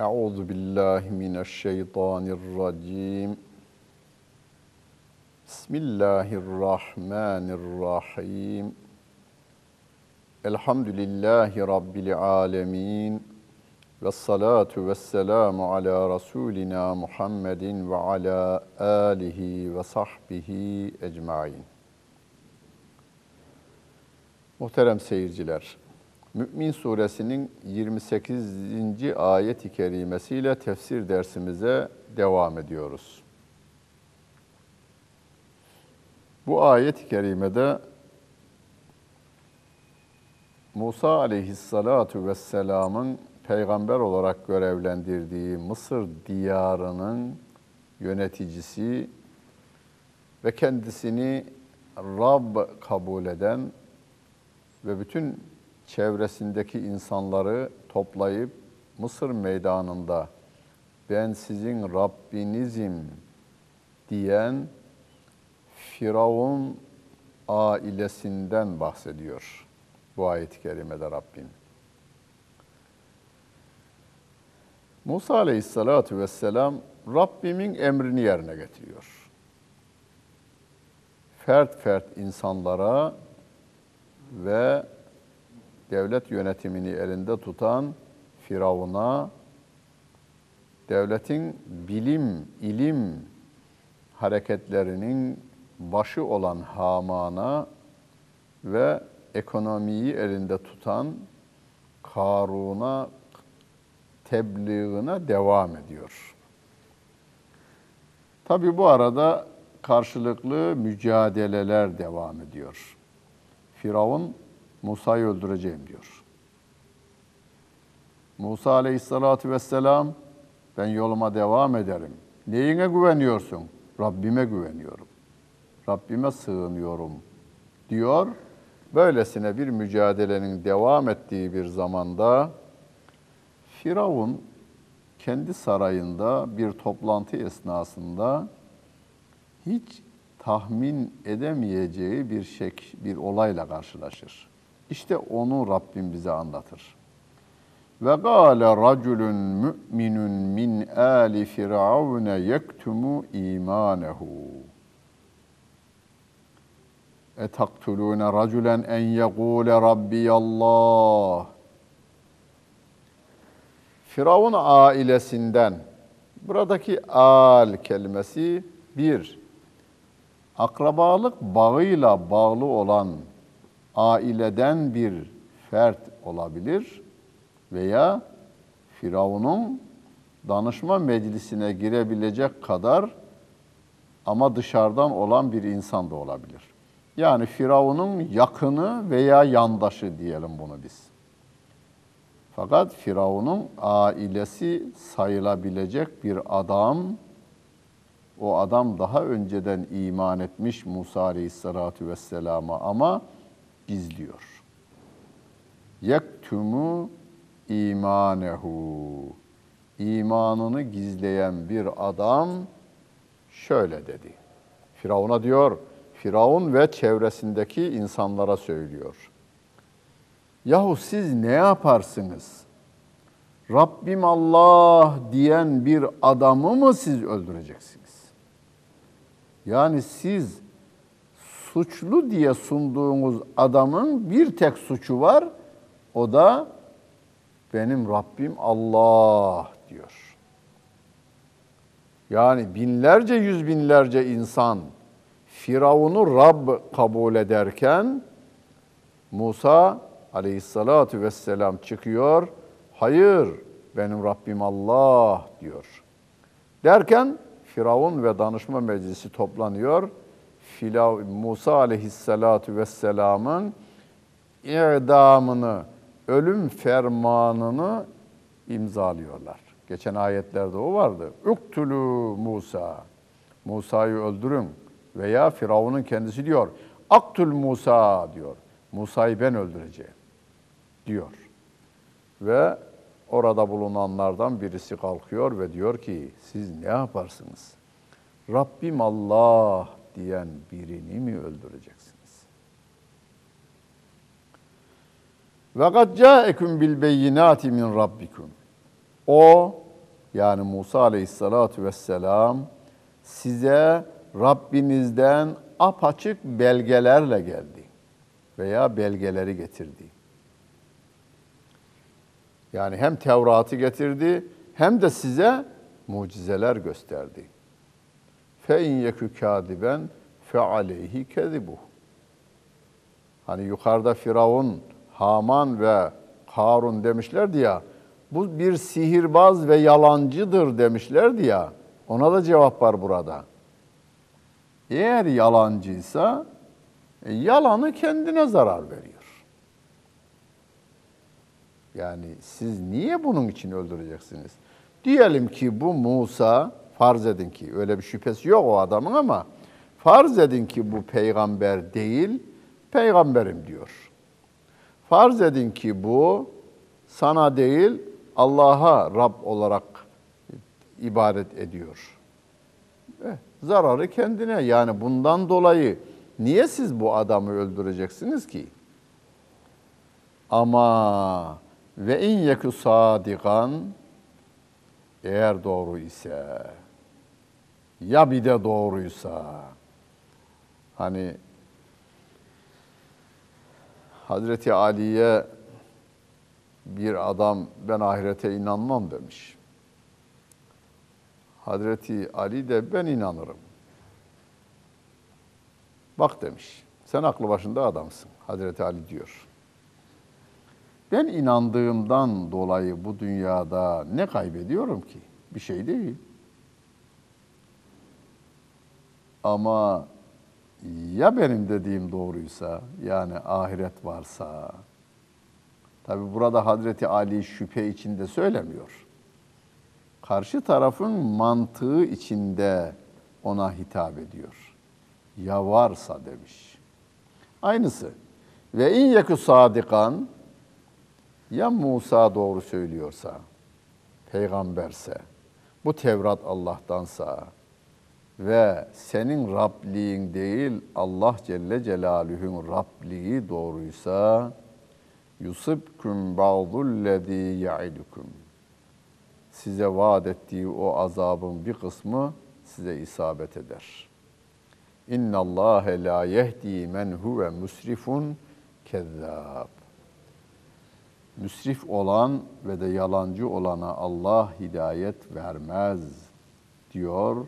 Euzu billahi mineşşeytanirracim. Bismillahirrahmanirrahim. Elhamdülillahi Rabbil alemin. Ve salatu ve selamu ala Resulina Muhammedin ve ala alihi ve sahbihi ecmain. Muhterem seyirciler, Mü'min suresinin 28. ayet-i kerimesiyle tefsir dersimize devam ediyoruz. Bu ayet-i kerimede Musa aleyhissalatu vesselamın peygamber olarak görevlendirdiği Mısır diyarının yöneticisi ve kendisini Rab kabul eden ve bütün çevresindeki insanları toplayıp Mısır meydanında ben sizin Rabbinizim diyen Firavun ailesinden bahsediyor bu ayet-i kerimede Rabbim. Musa aleyhissalatu vesselam Rabbimin emrini yerine getiriyor. Fert fert insanlara ve devlet yönetimini elinde tutan Firavun'a devletin bilim, ilim hareketlerinin başı olan Haman'a ve ekonomiyi elinde tutan Karun'a tebliğine devam ediyor. Tabi bu arada karşılıklı mücadeleler devam ediyor. Firavun Musa'yı öldüreceğim diyor. Musa aleyhissalatu vesselam ben yoluma devam ederim. Neyine güveniyorsun? Rabbime güveniyorum. Rabbime sığınıyorum diyor. Böylesine bir mücadelenin devam ettiği bir zamanda Firavun kendi sarayında bir toplantı esnasında hiç tahmin edemeyeceği bir şey, bir olayla karşılaşır. İşte onu Rabbim bize anlatır. Ve gâle raculun mü'minun min âli firavune yektumu imanehu. Etaktulûne raculen en yegûle rabbiyallah. Firavun ailesinden, buradaki al kelimesi bir, akrabalık bağıyla bağlı olan aileden bir fert olabilir veya Firavun'un danışma meclisine girebilecek kadar ama dışarıdan olan bir insan da olabilir. Yani Firavun'un yakını veya yandaşı diyelim bunu biz. Fakat Firavun'un ailesi sayılabilecek bir adam, o adam daha önceden iman etmiş Musa Aleyhisselatü Vesselam'a ama gizliyor. Yektumu imanehu. İmanını gizleyen bir adam şöyle dedi. Firavun'a diyor, Firavun ve çevresindeki insanlara söylüyor. Yahu siz ne yaparsınız? Rabbim Allah diyen bir adamı mı siz öldüreceksiniz? Yani siz suçlu diye sunduğunuz adamın bir tek suçu var. O da benim Rabbim Allah diyor. Yani binlerce yüz binlerce insan Firavun'u Rab kabul ederken Musa aleyhissalatu vesselam çıkıyor. Hayır benim Rabbim Allah diyor. Derken Firavun ve danışma meclisi toplanıyor. Musa aleyhissalatu vesselamın idamını, ölüm fermanını imzalıyorlar. Geçen ayetlerde o vardı. Uktulu Musa. Musa'yı öldürün. Veya Firavun'un kendisi diyor. Aktul Musa diyor. Musa'yı ben öldüreceğim diyor. Ve orada bulunanlardan birisi kalkıyor ve diyor ki siz ne yaparsınız? Rabbim Allah diyen birini mi öldüreceksiniz? Ve kad ca'ekum bil beyinati min rabbikum. O yani Musa aleyhissalatu vesselam size Rabbinizden apaçık belgelerle geldi veya belgeleri getirdi. Yani hem Tevrat'ı getirdi hem de size mucizeler gösterdi. Fe in yekü kadiben fe aleyhi kezibuh. Hani yukarıda Firavun, Haman ve Karun demişlerdi ya. Bu bir sihirbaz ve yalancıdır demişlerdi ya. Ona da cevap var burada. Eğer yalancıysa e, yalanı kendine zarar veriyor. Yani siz niye bunun için öldüreceksiniz? Diyelim ki bu Musa, farz edin ki öyle bir şüphesi yok o adamın ama farz edin ki bu peygamber değil, peygamberim diyor. Farz edin ki bu sana değil Allah'a Rab olarak ibadet ediyor. Eh, zararı kendine yani bundan dolayı niye siz bu adamı öldüreceksiniz ki? Ama ve in yeku sadikan eğer doğru ise ya bir de doğruysa hani Hazreti Ali'ye bir adam ben ahirete inanmam demiş. Hazreti Ali de ben inanırım. Bak demiş. Sen aklı başında adamsın. Hazreti Ali diyor. Ben inandığımdan dolayı bu dünyada ne kaybediyorum ki? Bir şey değil. Ama ya benim dediğim doğruysa, yani ahiret varsa, tabi burada Hazreti Ali şüphe içinde söylemiyor. Karşı tarafın mantığı içinde ona hitap ediyor. Ya varsa demiş. Aynısı. Ve in yeku sadikan ya Musa doğru söylüyorsa, peygamberse, bu Tevrat Allah'tansa ve senin Rabliğin değil Allah Celle Celaluhu'nun Rabliği doğruysa yusibkum ba'dullezî ya'idukum. Size vaat ettiği o azabın bir kısmı size isabet eder. İnna Allah la yehdi men huve musrifun kezzab. Müsrif olan ve de yalancı olana Allah hidayet vermez diyor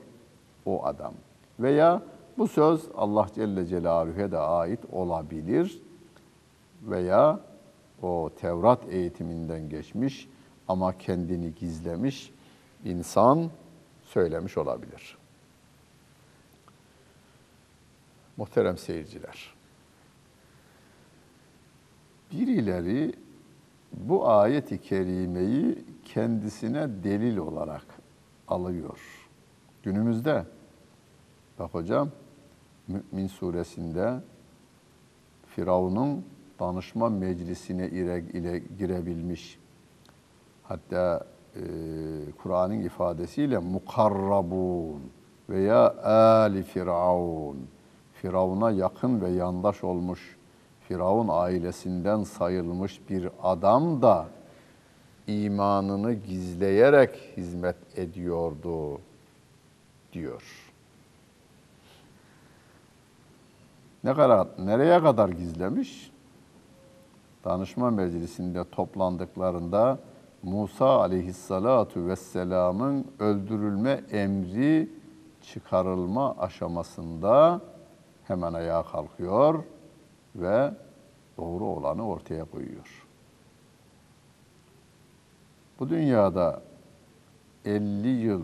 o adam. Veya bu söz Allah Celle Celaluhu'ya da ait olabilir veya o Tevrat eğitiminden geçmiş ama kendini gizlemiş insan söylemiş olabilir. Muhterem seyirciler, birileri bu ayeti kerimeyi kendisine delil olarak alıyor. Günümüzde. Bak hocam Mü'min suresinde Firavun'un danışma meclisine ile, ile girebilmiş. Hatta e, Kur'an'ın ifadesiyle mukarrabun veya ali firavun. Firavun'a yakın ve yandaş olmuş Firavun ailesinden sayılmış bir adam da imanını gizleyerek hizmet ediyordu diyor. Ne kadar nereye kadar gizlemiş? Danışma meclisinde toplandıklarında Musa aleyhissalatu vesselamın öldürülme emri çıkarılma aşamasında hemen ayağa kalkıyor ve doğru olanı ortaya koyuyor. Bu dünyada 50 yıl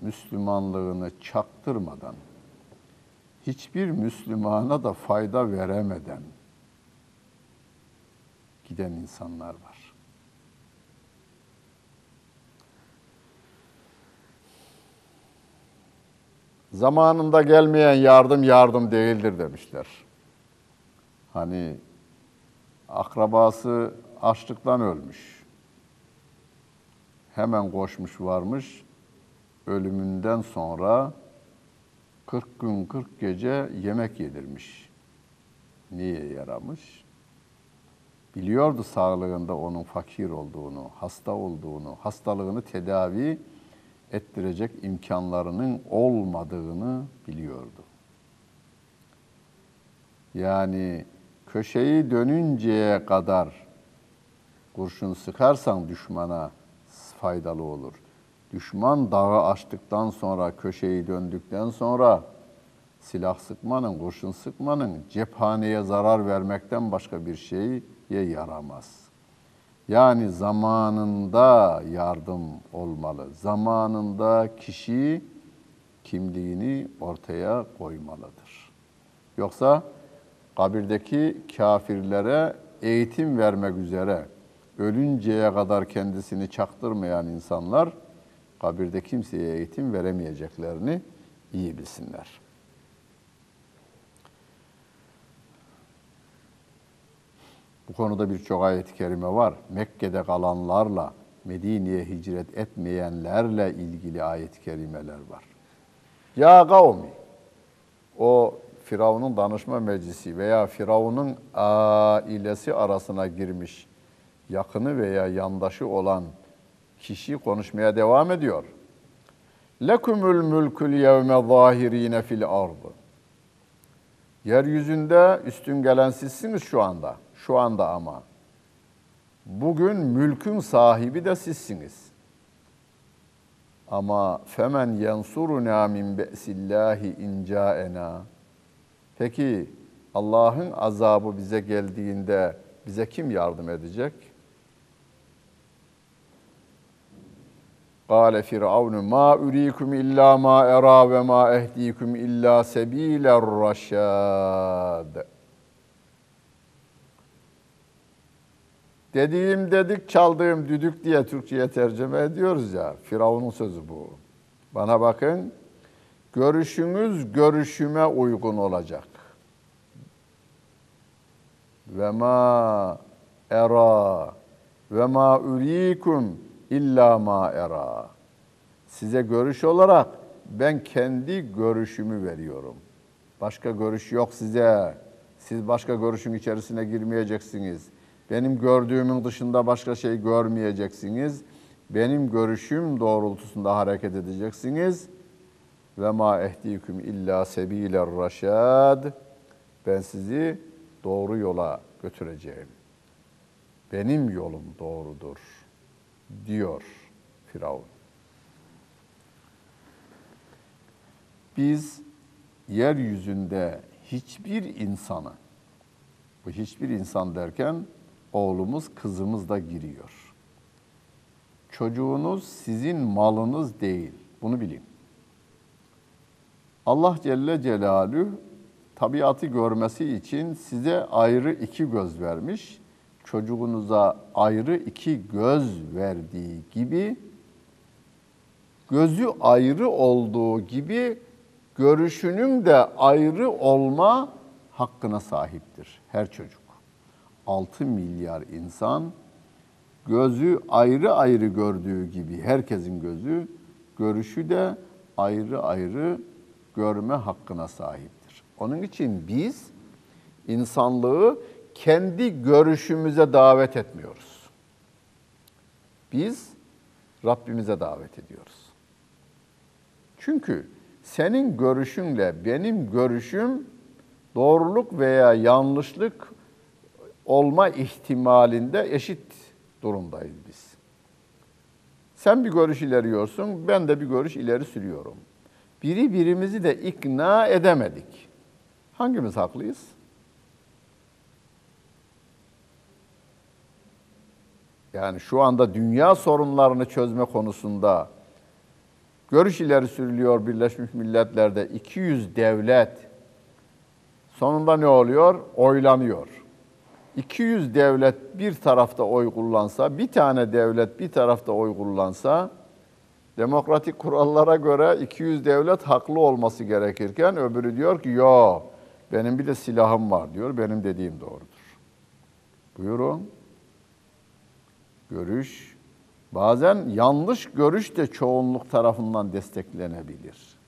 Müslümanlığını çaktırmadan, hiçbir Müslümana da fayda veremeden giden insanlar var. Zamanında gelmeyen yardım yardım değildir demişler. Hani akrabası açlıktan ölmüş. Hemen koşmuş varmış. Ölümünden sonra 40 gün 40 gece yemek yedirmiş. Niye yaramış? Biliyordu sağlığında onun fakir olduğunu, hasta olduğunu, hastalığını tedavi ettirecek imkanlarının olmadığını biliyordu. Yani köşeyi dönünceye kadar kurşun sıkarsan düşmana faydalı olur. Düşman dağı açtıktan sonra, köşeyi döndükten sonra silah sıkmanın, kurşun sıkmanın cephaneye zarar vermekten başka bir şeye yaramaz. Yani zamanında yardım olmalı. Zamanında kişi kimliğini ortaya koymalıdır. Yoksa kabirdeki kafirlere eğitim vermek üzere ölünceye kadar kendisini çaktırmayan insanlar kabirde kimseye eğitim veremeyeceklerini iyi bilsinler. Bu konuda birçok ayet-i kerime var. Mekke'de kalanlarla, Medine'ye hicret etmeyenlerle ilgili ayet-i kerimeler var. Ya kavmi, o Firavun'un danışma meclisi veya Firavun'un ailesi arasına girmiş yakını veya yandaşı olan kişi konuşmaya devam ediyor. Lekumul mulkul yevme zahirine fil ardı. Yeryüzünde üstün gelen sizsiniz şu anda. Şu anda ama. Bugün mülkün sahibi de sizsiniz. Ama femen yansuruna min be'sillahi in ca'ena. Peki Allah'ın azabı bize geldiğinde bize kim yardım edecek? Kale Firavun ma urikum illa ma era ve ma ehdikum illa sebiler raşad. Dediğim dedik, çaldığım düdük diye Türkçe'ye tercüme ediyoruz ya. Firavun'un sözü bu. Bana bakın, görüşünüz görüşüme uygun olacak. Ve ma era ve ma urikum illa ma era. Size görüş olarak ben kendi görüşümü veriyorum. Başka görüş yok size. Siz başka görüşün içerisine girmeyeceksiniz. Benim gördüğümün dışında başka şey görmeyeceksiniz. Benim görüşüm doğrultusunda hareket edeceksiniz. Ve ma ehdiküm illa sebiler raşad. Ben sizi doğru yola götüreceğim. Benim yolum doğrudur diyor Firavun. Biz yeryüzünde hiçbir insanı, bu hiçbir insan derken oğlumuz, kızımız da giriyor. Çocuğunuz sizin malınız değil. Bunu bilin. Allah Celle Celaluhu tabiatı görmesi için size ayrı iki göz vermiş. Çocuğunuza ayrı iki göz verdiği gibi gözü ayrı olduğu gibi görüşünün de ayrı olma hakkına sahiptir her çocuk. 6 milyar insan gözü ayrı ayrı gördüğü gibi herkesin gözü, görüşü de ayrı ayrı görme hakkına sahiptir. Onun için biz insanlığı kendi görüşümüze davet etmiyoruz. Biz Rabbimize davet ediyoruz. Çünkü senin görüşünle benim görüşüm doğruluk veya yanlışlık olma ihtimalinde eşit durumdayız biz. Sen bir görüş ileriyorsun, ben de bir görüş ileri sürüyorum. Biri birimizi de ikna edemedik. Hangimiz haklıyız? Yani şu anda dünya sorunlarını çözme konusunda görüş ileri sürülüyor Birleşmiş Milletler'de 200 devlet. Sonunda ne oluyor? Oylanıyor. 200 devlet bir tarafta oy kullansa, bir tane devlet bir tarafta oy kullansa, demokratik kurallara göre 200 devlet haklı olması gerekirken öbürü diyor ki yo benim bir de silahım var diyor, benim dediğim doğrudur. Buyurun. Görüş, bazen yanlış görüş de çoğunluk tarafından desteklenebilir.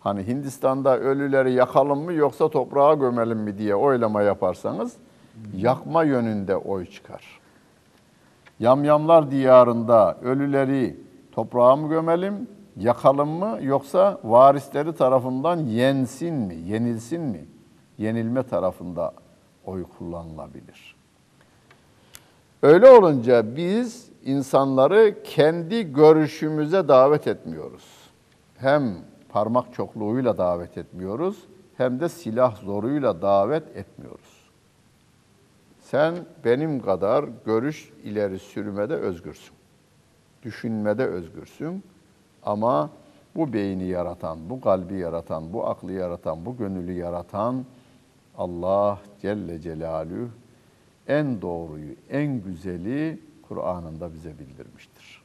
Hani Hindistan'da ölüleri yakalım mı yoksa toprağa gömelim mi diye oylama yaparsanız yakma yönünde oy çıkar. Yamyamlar diyarında ölüleri Toprağa mı gömelim, yakalım mı yoksa varisleri tarafından yensin mi, yenilsin mi? Yenilme tarafında oy kullanılabilir. Öyle olunca biz insanları kendi görüşümüze davet etmiyoruz. Hem parmak çokluğuyla davet etmiyoruz hem de silah zoruyla davet etmiyoruz. Sen benim kadar görüş ileri sürmede özgürsün. Düşünmede özgürsün. Ama bu beyni yaratan, bu kalbi yaratan, bu aklı yaratan, bu gönüllü yaratan Allah Celle Celaluhu en doğruyu, en güzeli Kur'an'ında bize bildirmiştir.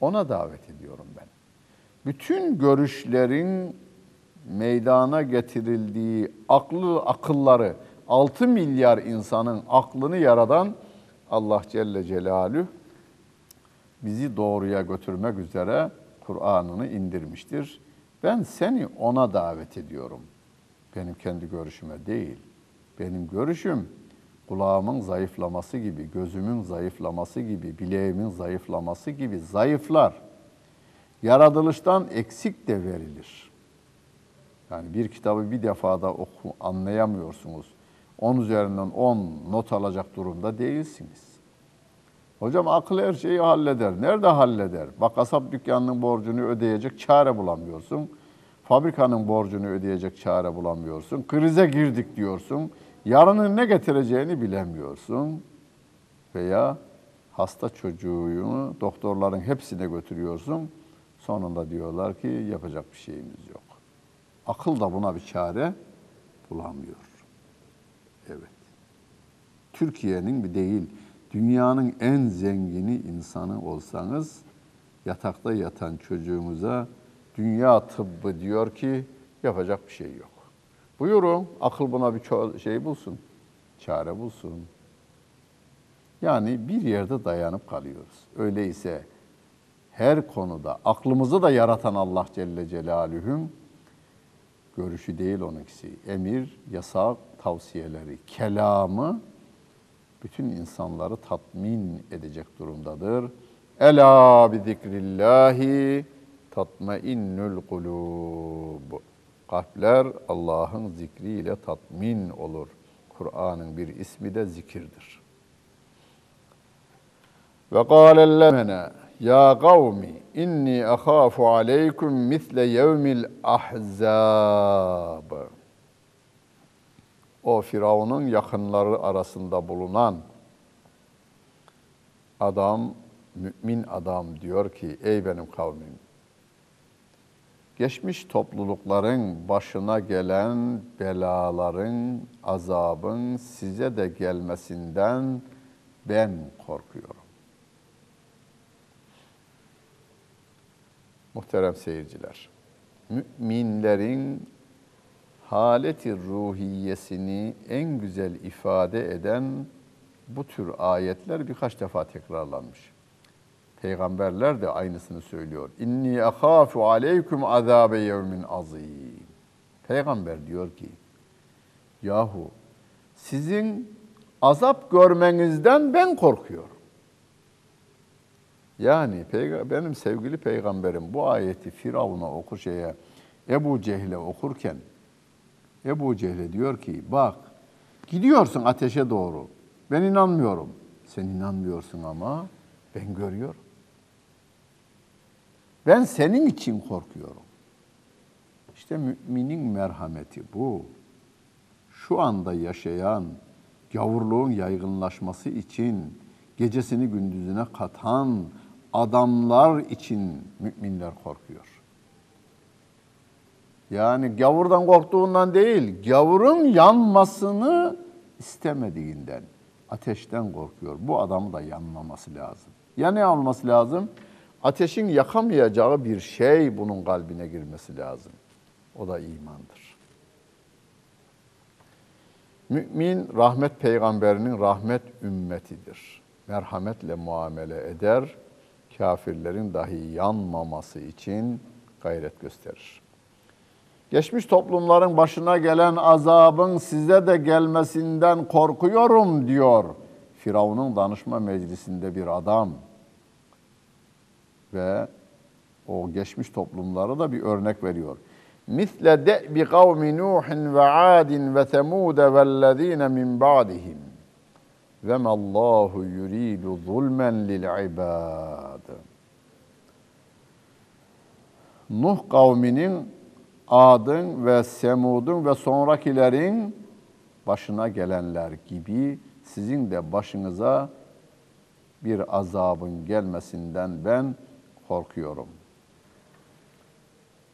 Ona davet ediyorum ben. Bütün görüşlerin meydana getirildiği aklı akılları 6 milyar insanın aklını yaradan Allah Celle Celaluhu bizi doğruya götürmek üzere Kur'an'ını indirmiştir. Ben seni ona davet ediyorum. Benim kendi görüşüme değil. Benim görüşüm kulağımın zayıflaması gibi, gözümün zayıflaması gibi, bileğimin zayıflaması gibi zayıflar. Yaratılıştan eksik de verilir. Yani bir kitabı bir defada oku, anlayamıyorsunuz. 10 üzerinden 10 not alacak durumda değilsiniz. Hocam akıl her şeyi halleder. Nerede halleder? Bak kasap dükkanının borcunu ödeyecek çare bulamıyorsun. Fabrikanın borcunu ödeyecek çare bulamıyorsun. Krize girdik diyorsun. Yarının ne getireceğini bilemiyorsun. Veya hasta çocuğunu doktorların hepsine götürüyorsun. Sonunda diyorlar ki yapacak bir şeyimiz yok. Akıl da buna bir çare bulamıyor. Evet. Türkiye'nin bir değil, dünyanın en zengini insanı olsanız yatakta yatan çocuğumuza dünya tıbbı diyor ki yapacak bir şey yok. Buyurun akıl buna bir şey bulsun, çare bulsun. Yani bir yerde dayanıp kalıyoruz. Öyleyse her konuda aklımızı da yaratan Allah Celle Celaluhu'nun görüşü değil onunkisi. Emir, yasak, tavsiyeleri, kelamı bütün insanları tatmin edecek durumdadır. Ela bi zikrillahi tatmainnul kulub. Kalpler Allah'ın zikriyle tatmin olur. Kur'an'ın bir ismi de zikirdir. Ve kâlellezine ya kavmi inni ahafu aleykum misle yevmil ahzab. O Firavun'un yakınları arasında bulunan adam, mümin adam diyor ki ey benim kavmim geçmiş toplulukların başına gelen belaların, azabın size de gelmesinden ben korkuyorum. Muhterem seyirciler, müminlerin haleti ruhiyesini en güzel ifade eden bu tür ayetler birkaç defa tekrarlanmış. Peygamberler de aynısını söylüyor. İnni ahafu aleykum azabe yevmin azim. Peygamber diyor ki, yahu sizin azap görmenizden ben korkuyorum. Yani benim sevgili peygamberim bu ayeti Firavun'a okur şeye Ebu Cehil'e okurken Ebu Cehil'e diyor ki bak gidiyorsun ateşe doğru. Ben inanmıyorum. Sen inanmıyorsun ama ben görüyorum. Ben senin için korkuyorum. İşte müminin merhameti bu. Şu anda yaşayan gavurluğun yaygınlaşması için gecesini gündüzüne katan adamlar için müminler korkuyor. Yani gavurdan korktuğundan değil, gavurun yanmasını istemediğinden, ateşten korkuyor. Bu adamı da yanmaması lazım. Ya ne alması lazım? Ateşin yakamayacağı bir şey bunun kalbine girmesi lazım. O da imandır. Mümin rahmet peygamberinin rahmet ümmetidir. Merhametle muamele eder kafirlerin dahi yanmaması için gayret gösterir. Geçmiş toplumların başına gelen azabın size de gelmesinden korkuyorum diyor Firavun'un danışma meclisinde bir adam. Ve o geçmiş toplumlara da bir örnek veriyor. Misle de'bi kavmi Nuhin ve Adin ve Semud vellezine min ba'dihim. Ve mallahu yuridu zulmen lil ibad. Nuh kavminin Ad'ın ve Semud'un ve sonrakilerin başına gelenler gibi sizin de başınıza bir azabın gelmesinden ben korkuyorum.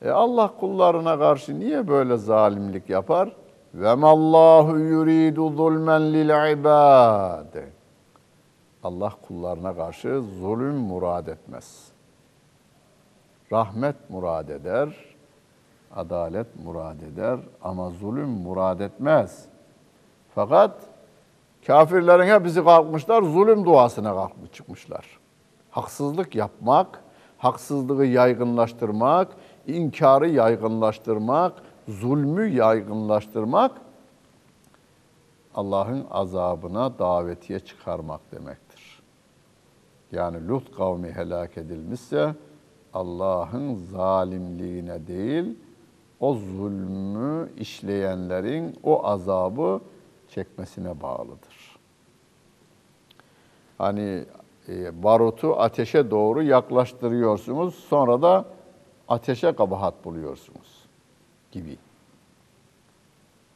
E Allah kullarına karşı niye böyle zalimlik yapar? Ve mallahu yuridu zulmen lil ibad. Allah kullarına karşı zulüm murad etmez. Rahmet murad eder, adalet murad eder ama zulüm murad etmez. Fakat kafirlerin hepsi kalkmışlar, zulüm duasına kalkmış çıkmışlar. Haksızlık yapmak, haksızlığı yaygınlaştırmak, inkarı yaygınlaştırmak, zulmü yaygınlaştırmak Allah'ın azabına davetiye çıkarmak demektir. Yani Lut kavmi helak edilmişse Allah'ın zalimliğine değil, o zulmü işleyenlerin o azabı çekmesine bağlıdır. Hani barutu ateşe doğru yaklaştırıyorsunuz, sonra da ateşe kabahat buluyorsunuz gibi.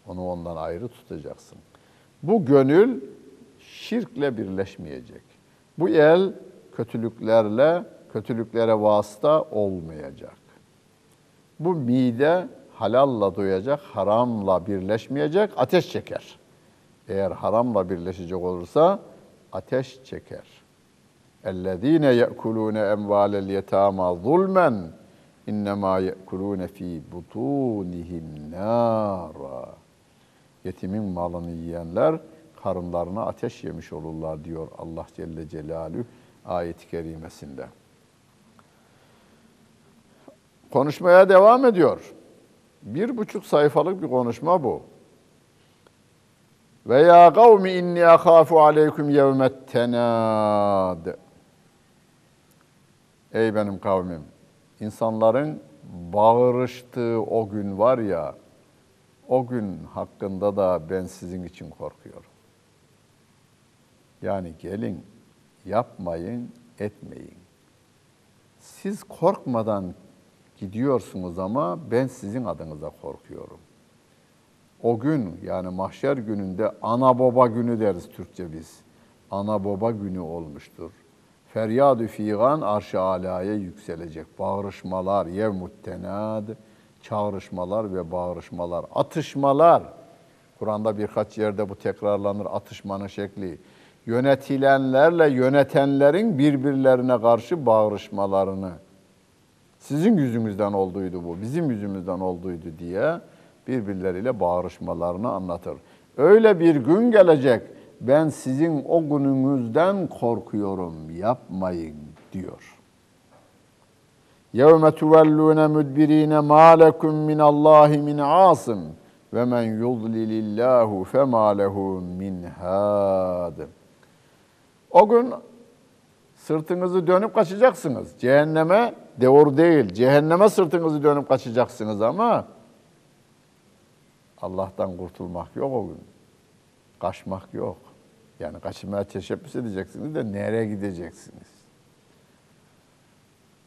Onu ondan ayrı tutacaksın. Bu gönül şirkle birleşmeyecek. Bu el kötülüklerle, kötülüklere vasıta olmayacak. Bu mide halalla doyacak, haramla birleşmeyecek, ateş çeker. Eğer haramla birleşecek olursa ateş çeker. اَلَّذ۪ينَ يَأْكُلُونَ اَمْوَالَ الْيَتَامَا ظُلْمًا اِنَّمَا يَأْكُلُونَ ف۪ي بُطُونِهِمْ نَارًا Yetimin malını yiyenler karınlarına ateş yemiş olurlar diyor Allah Celle Celaluhu ayet-i kerimesinde. Konuşmaya devam ediyor. Bir buçuk sayfalık bir konuşma bu. Ve ya kavmi inni akhafu aleykum yevmet tenad. Ey benim kavmim, insanların bağırıştığı o gün var ya, o gün hakkında da ben sizin için korkuyorum. Yani gelin, yapmayın, etmeyin. Siz korkmadan gidiyorsunuz ama ben sizin adınıza korkuyorum. O gün yani mahşer gününde ana baba günü deriz Türkçe biz. Ana baba günü olmuştur. Feryadü figan arş-ı alaya yükselecek. Bağrışmalar, yevmuttenad, çağrışmalar ve bağrışmalar, atışmalar. Kur'an'da birkaç yerde bu tekrarlanır atışmanın şekli. Yönetilenlerle yönetenlerin birbirlerine karşı bağrışmalarını. Sizin yüzümüzden olduydu bu, bizim yüzümüzden olduydu diye birbirleriyle bağrışmalarını anlatır. Öyle bir gün gelecek, ben sizin o gününüzden korkuyorum, yapmayın diyor. يَوْمَ تُوَلُّونَ مُدْبِر۪ينَ مَا لَكُمْ مِنَ اللّٰهِ مِنْ عَاصٍ وَمَنْ يُضْلِلِ اللّٰهُ فَمَا لَهُ مِنْ هَادٍ O gün sırtınızı dönüp kaçacaksınız. Cehenneme doğru değil, cehenneme sırtınızı dönüp kaçacaksınız ama Allah'tan kurtulmak yok o gün. Kaçmak yok. Yani kaçmaya teşebbüs edeceksiniz de nereye gideceksiniz?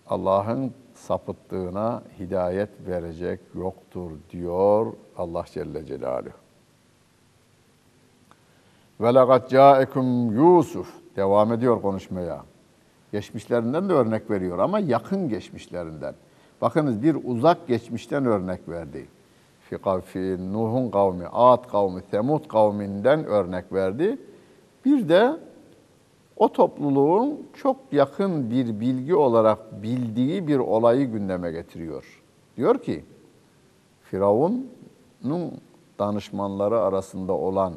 Allah'ın sapıttığına hidayet verecek yoktur diyor Allah Celle Celaluhu. Ve laqad ca'ekum Yusuf devam ediyor konuşmaya. Geçmişlerinden de örnek veriyor ama yakın geçmişlerinden. Bakınız bir uzak geçmişten örnek verdi. Fi Nuh'un kavmi, Ad kavmi, Semud kavminden örnek verdi. Bir de o topluluğun çok yakın bir bilgi olarak bildiği bir olayı gündeme getiriyor. Diyor ki, Firavun'un danışmanları arasında olan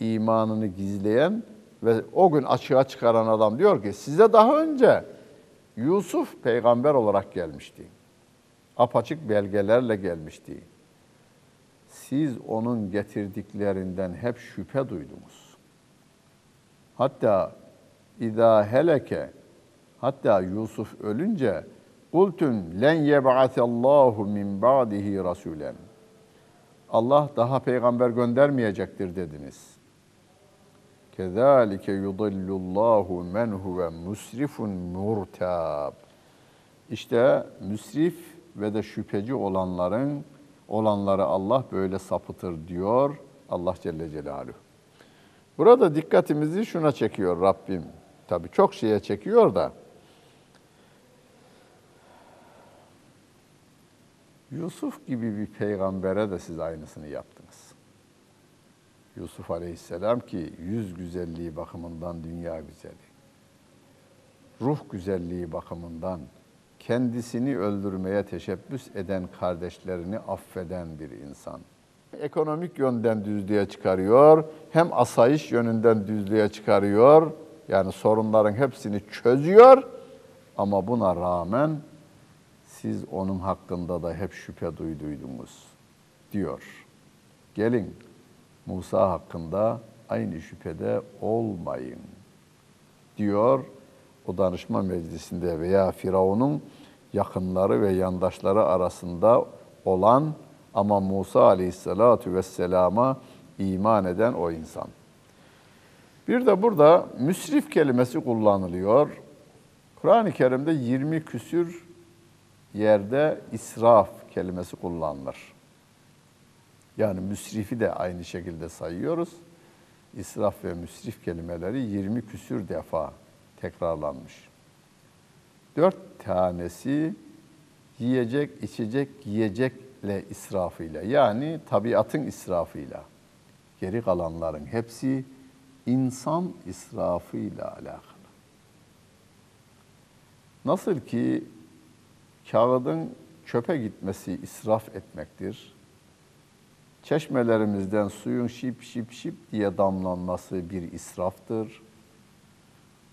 imanını gizleyen ve o gün açığa çıkaran adam diyor ki size daha önce Yusuf peygamber olarak gelmişti. Apaçık belgelerle gelmişti. Siz onun getirdiklerinden hep şüphe duydunuz. Hatta İza heleke Hatta Yusuf ölünce Kultun len yeb'atallahu min ba'dihi rasulen. Allah daha peygamber göndermeyecektir dediniz. Kezalike yudillullahu men huve musrifun murtab. İşte müsrif ve de şüpheci olanların olanları Allah böyle sapıtır diyor Allah Celle Celaluhu. Burada dikkatimizi şuna çekiyor Rabbim. Tabii çok şeye çekiyor da Yusuf gibi bir peygambere de siz aynısını yaptınız. Yusuf Aleyhisselam ki yüz güzelliği bakımından dünya güzeli. Ruh güzelliği bakımından kendisini öldürmeye teşebbüs eden kardeşlerini affeden bir insan. Ekonomik yönden düzlüğe çıkarıyor, hem asayiş yönünden düzlüğe çıkarıyor. Yani sorunların hepsini çözüyor ama buna rağmen siz onun hakkında da hep şüphe duyduydunuz diyor. Gelin Musa hakkında aynı şüphede olmayın diyor o danışma meclisinde veya Firavun'un yakınları ve yandaşları arasında olan ama Musa aleyhissalatu vesselama iman eden o insan. Bir de burada müsrif kelimesi kullanılıyor. Kur'an-ı Kerim'de 20 küsür yerde israf kelimesi kullanılır. Yani müsrifi de aynı şekilde sayıyoruz. İsraf ve müsrif kelimeleri 20 küsür defa tekrarlanmış. Dört tanesi yiyecek, içecek, yiyecekle israfıyla yani tabiatın israfıyla. Geri kalanların hepsi insan israfıyla alakalı. Nasıl ki kağıdın çöpe gitmesi israf etmektir. Çeşmelerimizden suyun şip şip şip diye damlanması bir israftır.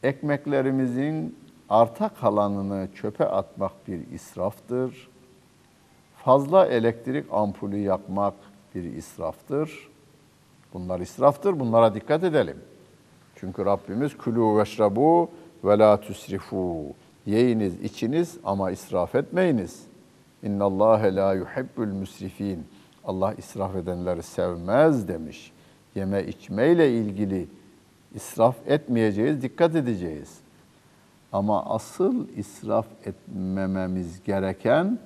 Ekmeklerimizin arta kalanını çöpe atmak bir israftır. Fazla elektrik ampulü yakmak bir israftır. Bunlar israftır. Bunlara dikkat edelim. Çünkü Rabbimiz külü veşrabu ve la tusrifu Yeyiniz, içiniz ama israf etmeyiniz. İnna Allah la yuhibbul musrifin. Allah israf edenleri sevmez demiş. Yeme içmeyle ilgili israf etmeyeceğiz, dikkat edeceğiz. Ama asıl israf etmememiz gereken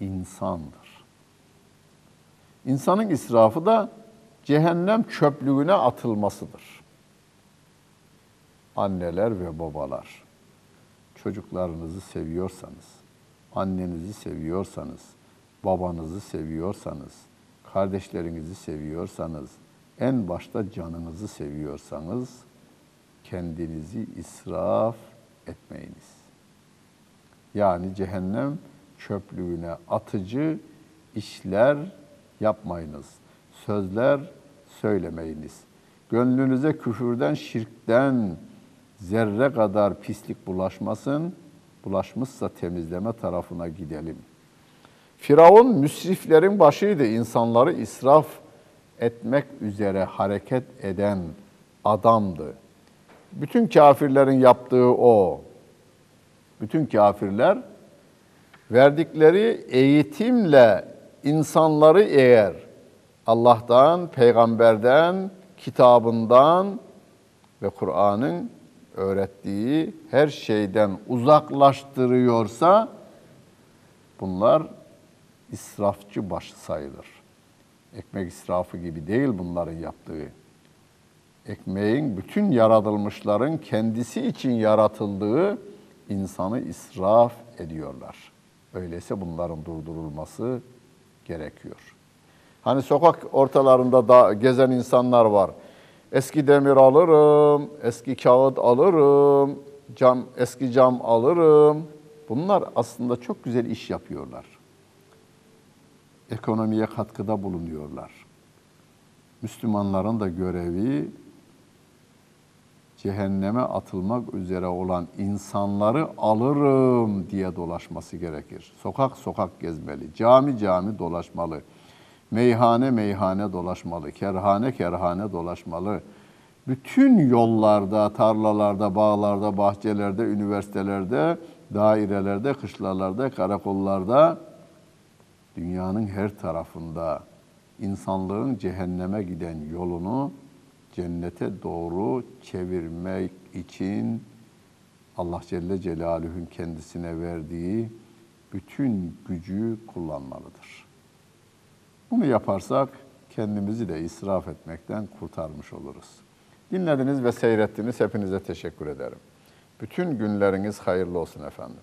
insandır. İnsanın israfı da cehennem çöplüğüne atılmasıdır. Anneler ve babalar çocuklarınızı seviyorsanız, annenizi seviyorsanız, babanızı seviyorsanız, kardeşlerinizi seviyorsanız, en başta canınızı seviyorsanız kendinizi israf etmeyiniz. Yani cehennem çöplüğüne atıcı işler yapmayınız. Sözler söylemeyiniz. Gönlünüze küfürden, şirkten, zerre kadar pislik bulaşmasın, bulaşmışsa temizleme tarafına gidelim. Firavun müsriflerin başıydı, insanları israf etmek üzere hareket eden adamdı. Bütün kafirlerin yaptığı o. Bütün kafirler verdikleri eğitimle insanları eğer Allah'tan, peygamberden, kitabından ve Kur'an'ın öğrettiği her şeyden uzaklaştırıyorsa bunlar israfçı başı sayılır. Ekmek israfı gibi değil bunların yaptığı. Ekmeğin bütün yaratılmışların kendisi için yaratıldığı insanı israf ediyorlar. Öyleyse bunların durdurulması gerekiyor. Hani sokak ortalarında da gezen insanlar var. Eski demir alırım, eski kağıt alırım, cam eski cam alırım. Bunlar aslında çok güzel iş yapıyorlar. Ekonomiye katkıda bulunuyorlar. Müslümanların da görevi cehenneme atılmak üzere olan insanları alırım diye dolaşması gerekir. Sokak sokak gezmeli, cami cami dolaşmalı. Meyhane meyhane dolaşmalı, kerhane kerhane dolaşmalı. bütün yollarda, tarlalarda, bağlarda, bahçelerde, üniversitelerde, dairelerde, kışlalarda, karakollarda, dünyanın her tarafında insanlığın cehenneme giden yolunu cennete doğru çevirmek için Allah Celle Celaluhu'nun kendisine verdiği bütün gücü kullanmalıdır. Bunu yaparsak kendimizi de israf etmekten kurtarmış oluruz. Dinlediniz ve seyrettiniz. Hepinize teşekkür ederim. Bütün günleriniz hayırlı olsun efendim.